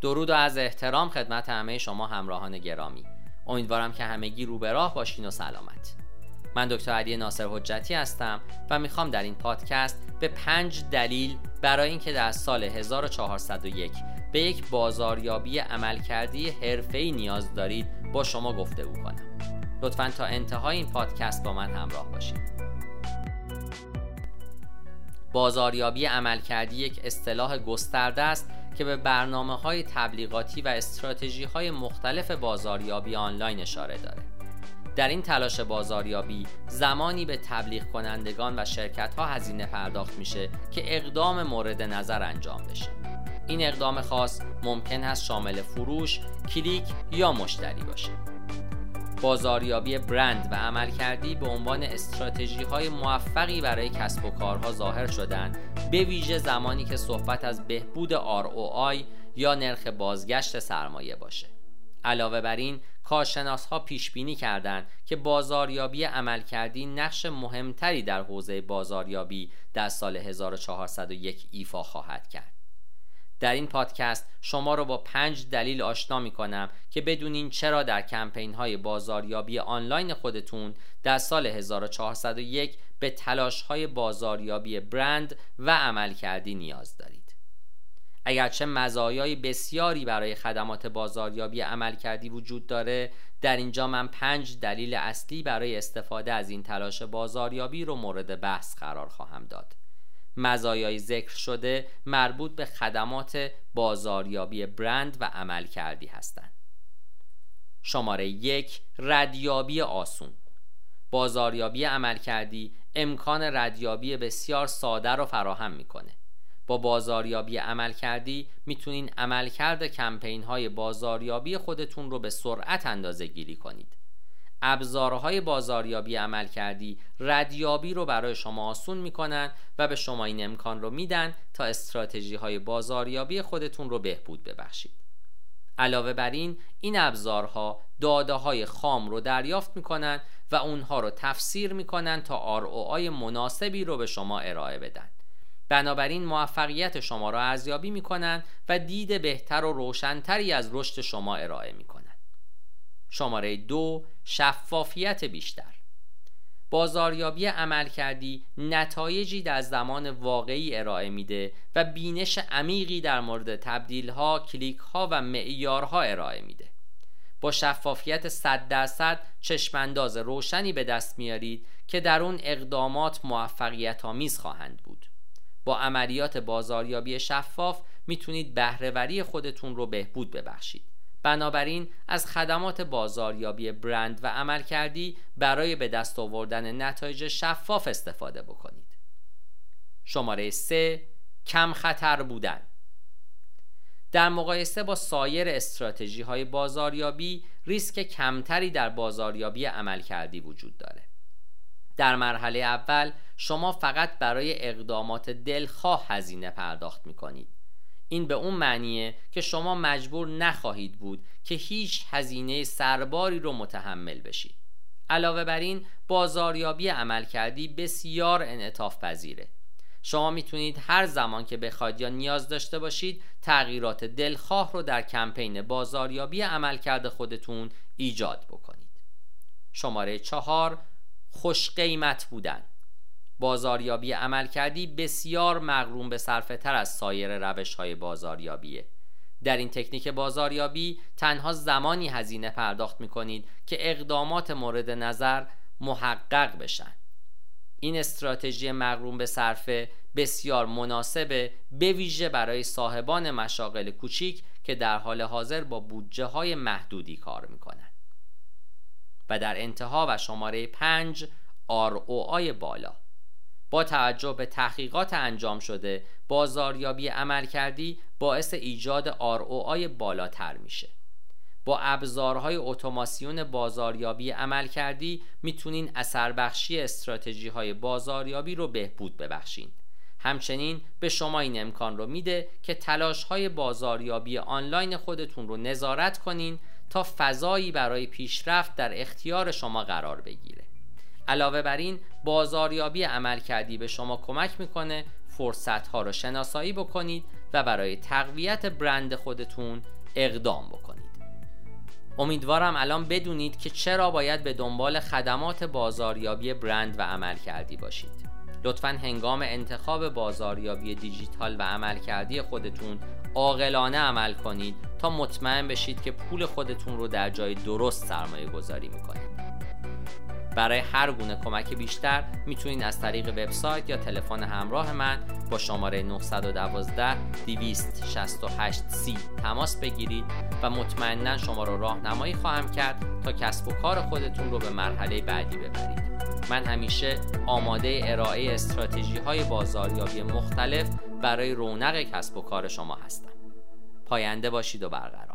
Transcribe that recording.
درود و از احترام خدمت همه شما همراهان گرامی. امیدوارم که همگی رو به راه باشین و سلامت. من دکتر علی ناصر حجتی هستم و می‌خوام در این پادکست به پنج دلیل برای اینکه در سال 1401 به یک بازاریابی عملکردی حرفه‌ای نیاز دارید با شما گفتگو کنم. لطفا تا انتهای این پادکست با من همراه باشید بازاریابی عملکردی یک اصطلاح گسترده است که به برنامه های تبلیغاتی و استراتژی های مختلف بازاریابی آنلاین اشاره داره. در این تلاش بازاریابی زمانی به تبلیغ کنندگان و شرکت ها هزینه پرداخت میشه که اقدام مورد نظر انجام بشه. این اقدام خاص ممکن است شامل فروش، کلیک یا مشتری باشه. بازاریابی برند و عملکردی به عنوان استراتژی های موفقی برای کسب و کارها ظاهر شدند به ویژه زمانی که صحبت از بهبود ROI یا نرخ بازگشت سرمایه باشه. علاوه بر این کارشناس ها پیش بینی کردند که بازاریابی عملکردی نقش مهمتری در حوزه بازاریابی در سال 1401 ایفا خواهد کرد. در این پادکست شما رو با پنج دلیل آشنا می کنم که بدونین چرا در کمپین های بازاریابی آنلاین خودتون در سال 1401 به تلاش های بازاریابی برند و عملکردی نیاز دارید. اگرچه مزایای بسیاری برای خدمات بازاریابی عملکردی وجود داره در اینجا من پنج دلیل اصلی برای استفاده از این تلاش بازاریابی رو مورد بحث قرار خواهم داد. مزایای ذکر شده مربوط به خدمات بازاریابی برند و عمل کردی هستند. شماره یک ردیابی آسون. بازاریابی عمل کردی امکان ردیابی بسیار ساده رو فراهم می‌کنه. با بازاریابی عمل کردی می‌تونین عملکرد کمپین های بازاریابی خودتون رو به سرعت اندازه گیری کنید. ابزارهای بازاریابی عمل کردی ردیابی رو برای شما آسون می‌کنن و به شما این امکان رو میدن تا استراتژی های بازاریابی خودتون رو بهبود ببخشید. علاوه بر این این ابزارها داده های خام رو دریافت می‌کنن و اونها رو تفسیر می‌کنن تا ROI مناسبی رو به شما ارائه بدن. بنابراین موفقیت شما را ارزیابی می‌کنن و دید بهتر و روشنتری از رشد شما ارائه می‌کنن. شماره دو شفافیت بیشتر بازاریابی عمل کردی نتایجی در زمان واقعی ارائه میده و بینش عمیقی در مورد تبدیل ها، و معیارها ارائه میده. با شفافیت 100 درصد چشمانداز روشنی به دست میارید که در اون اقدامات موفقیت آمیز خواهند بود. با عملیات بازاریابی شفاف می‌تونید بهرهوری خودتون رو بهبود ببخشید. بنابراین از خدمات بازاریابی برند و عمل کردی برای به دست آوردن نتایج شفاف استفاده بکنید. شماره 3 کم خطر بودن در مقایسه با سایر استراتژی های بازاریابی ریسک کمتری در بازاریابی عمل کردی وجود داره. در مرحله اول شما فقط برای اقدامات دلخواه هزینه پرداخت می کنید. این به اون معنیه که شما مجبور نخواهید بود که هیچ هزینه سرباری رو متحمل بشید علاوه بر این بازاریابی عمل کردی بسیار انعطاف پذیره. شما می‌تونید هر زمان که بخواید یا نیاز داشته باشید تغییرات دلخواه رو در کمپین بازاریابی عمل کرده خودتون ایجاد بکنید. شماره چهار خوش قیمت بودن. بازاریابی عمل کردی بسیار مغروم به صرفه تر از سایر روش های بازاریابیه. در این تکنیک بازاریابی تنها زمانی هزینه پرداخت می کنید که اقدامات مورد نظر محقق بشن. این استراتژی مغروم به صرفه بسیار مناسبه به ویژه برای صاحبان مشاغل کوچیک که در حال حاضر با بودجه های محدودی کار می‌کنند و در انتها و شماره 5 ROI بالا. با توجه به تحقیقات انجام شده بازاریابی عمل کردی باعث ایجاد ROI بالاتر میشه. با ابزارهای اتوماسیون بازاریابی عمل کردی می‌تونین اثر بخشی استراتژی های بازاریابی رو بهبود ببخشین. همچنین به شما این امکان رو میده که تلاش های بازاریابی آنلاین خودتون رو نظارت کنین تا فضایی برای پیشرفت در اختیار شما قرار بگیره. علاوه بر این بازاریابی عمل کردی به شما کمک می‌کنه فرصت ها رو شناسایی بکنید و برای تقویت برند خودتون اقدام بکنید. امیدوارم الان بدونید که چرا باید به دنبال خدمات بازاریابی برند و عمل کردی باشید. لطفا هنگام انتخاب بازاریابی دیجیتال و عملکردی خودتون عاقلانه عمل کنید تا مطمئن بشید که پول خودتون رو در جای درست سرمایه گذاری می‌کنید. برای هر گونه کمک بیشتر می‌تونید از طریق وبسایت یا تلفن همراه من با شماره 912 268 30 تماس بگیرید و مطمئنا شما رو راهنمایی خواهم کرد تا کسب و کار خودتون رو به مرحله بعدی ببرید. من همیشه آماده ارائه استراتژی های بازاریابی مختلف برای رونق کسب و کار شما هستم. پاینده باشید و برقرار.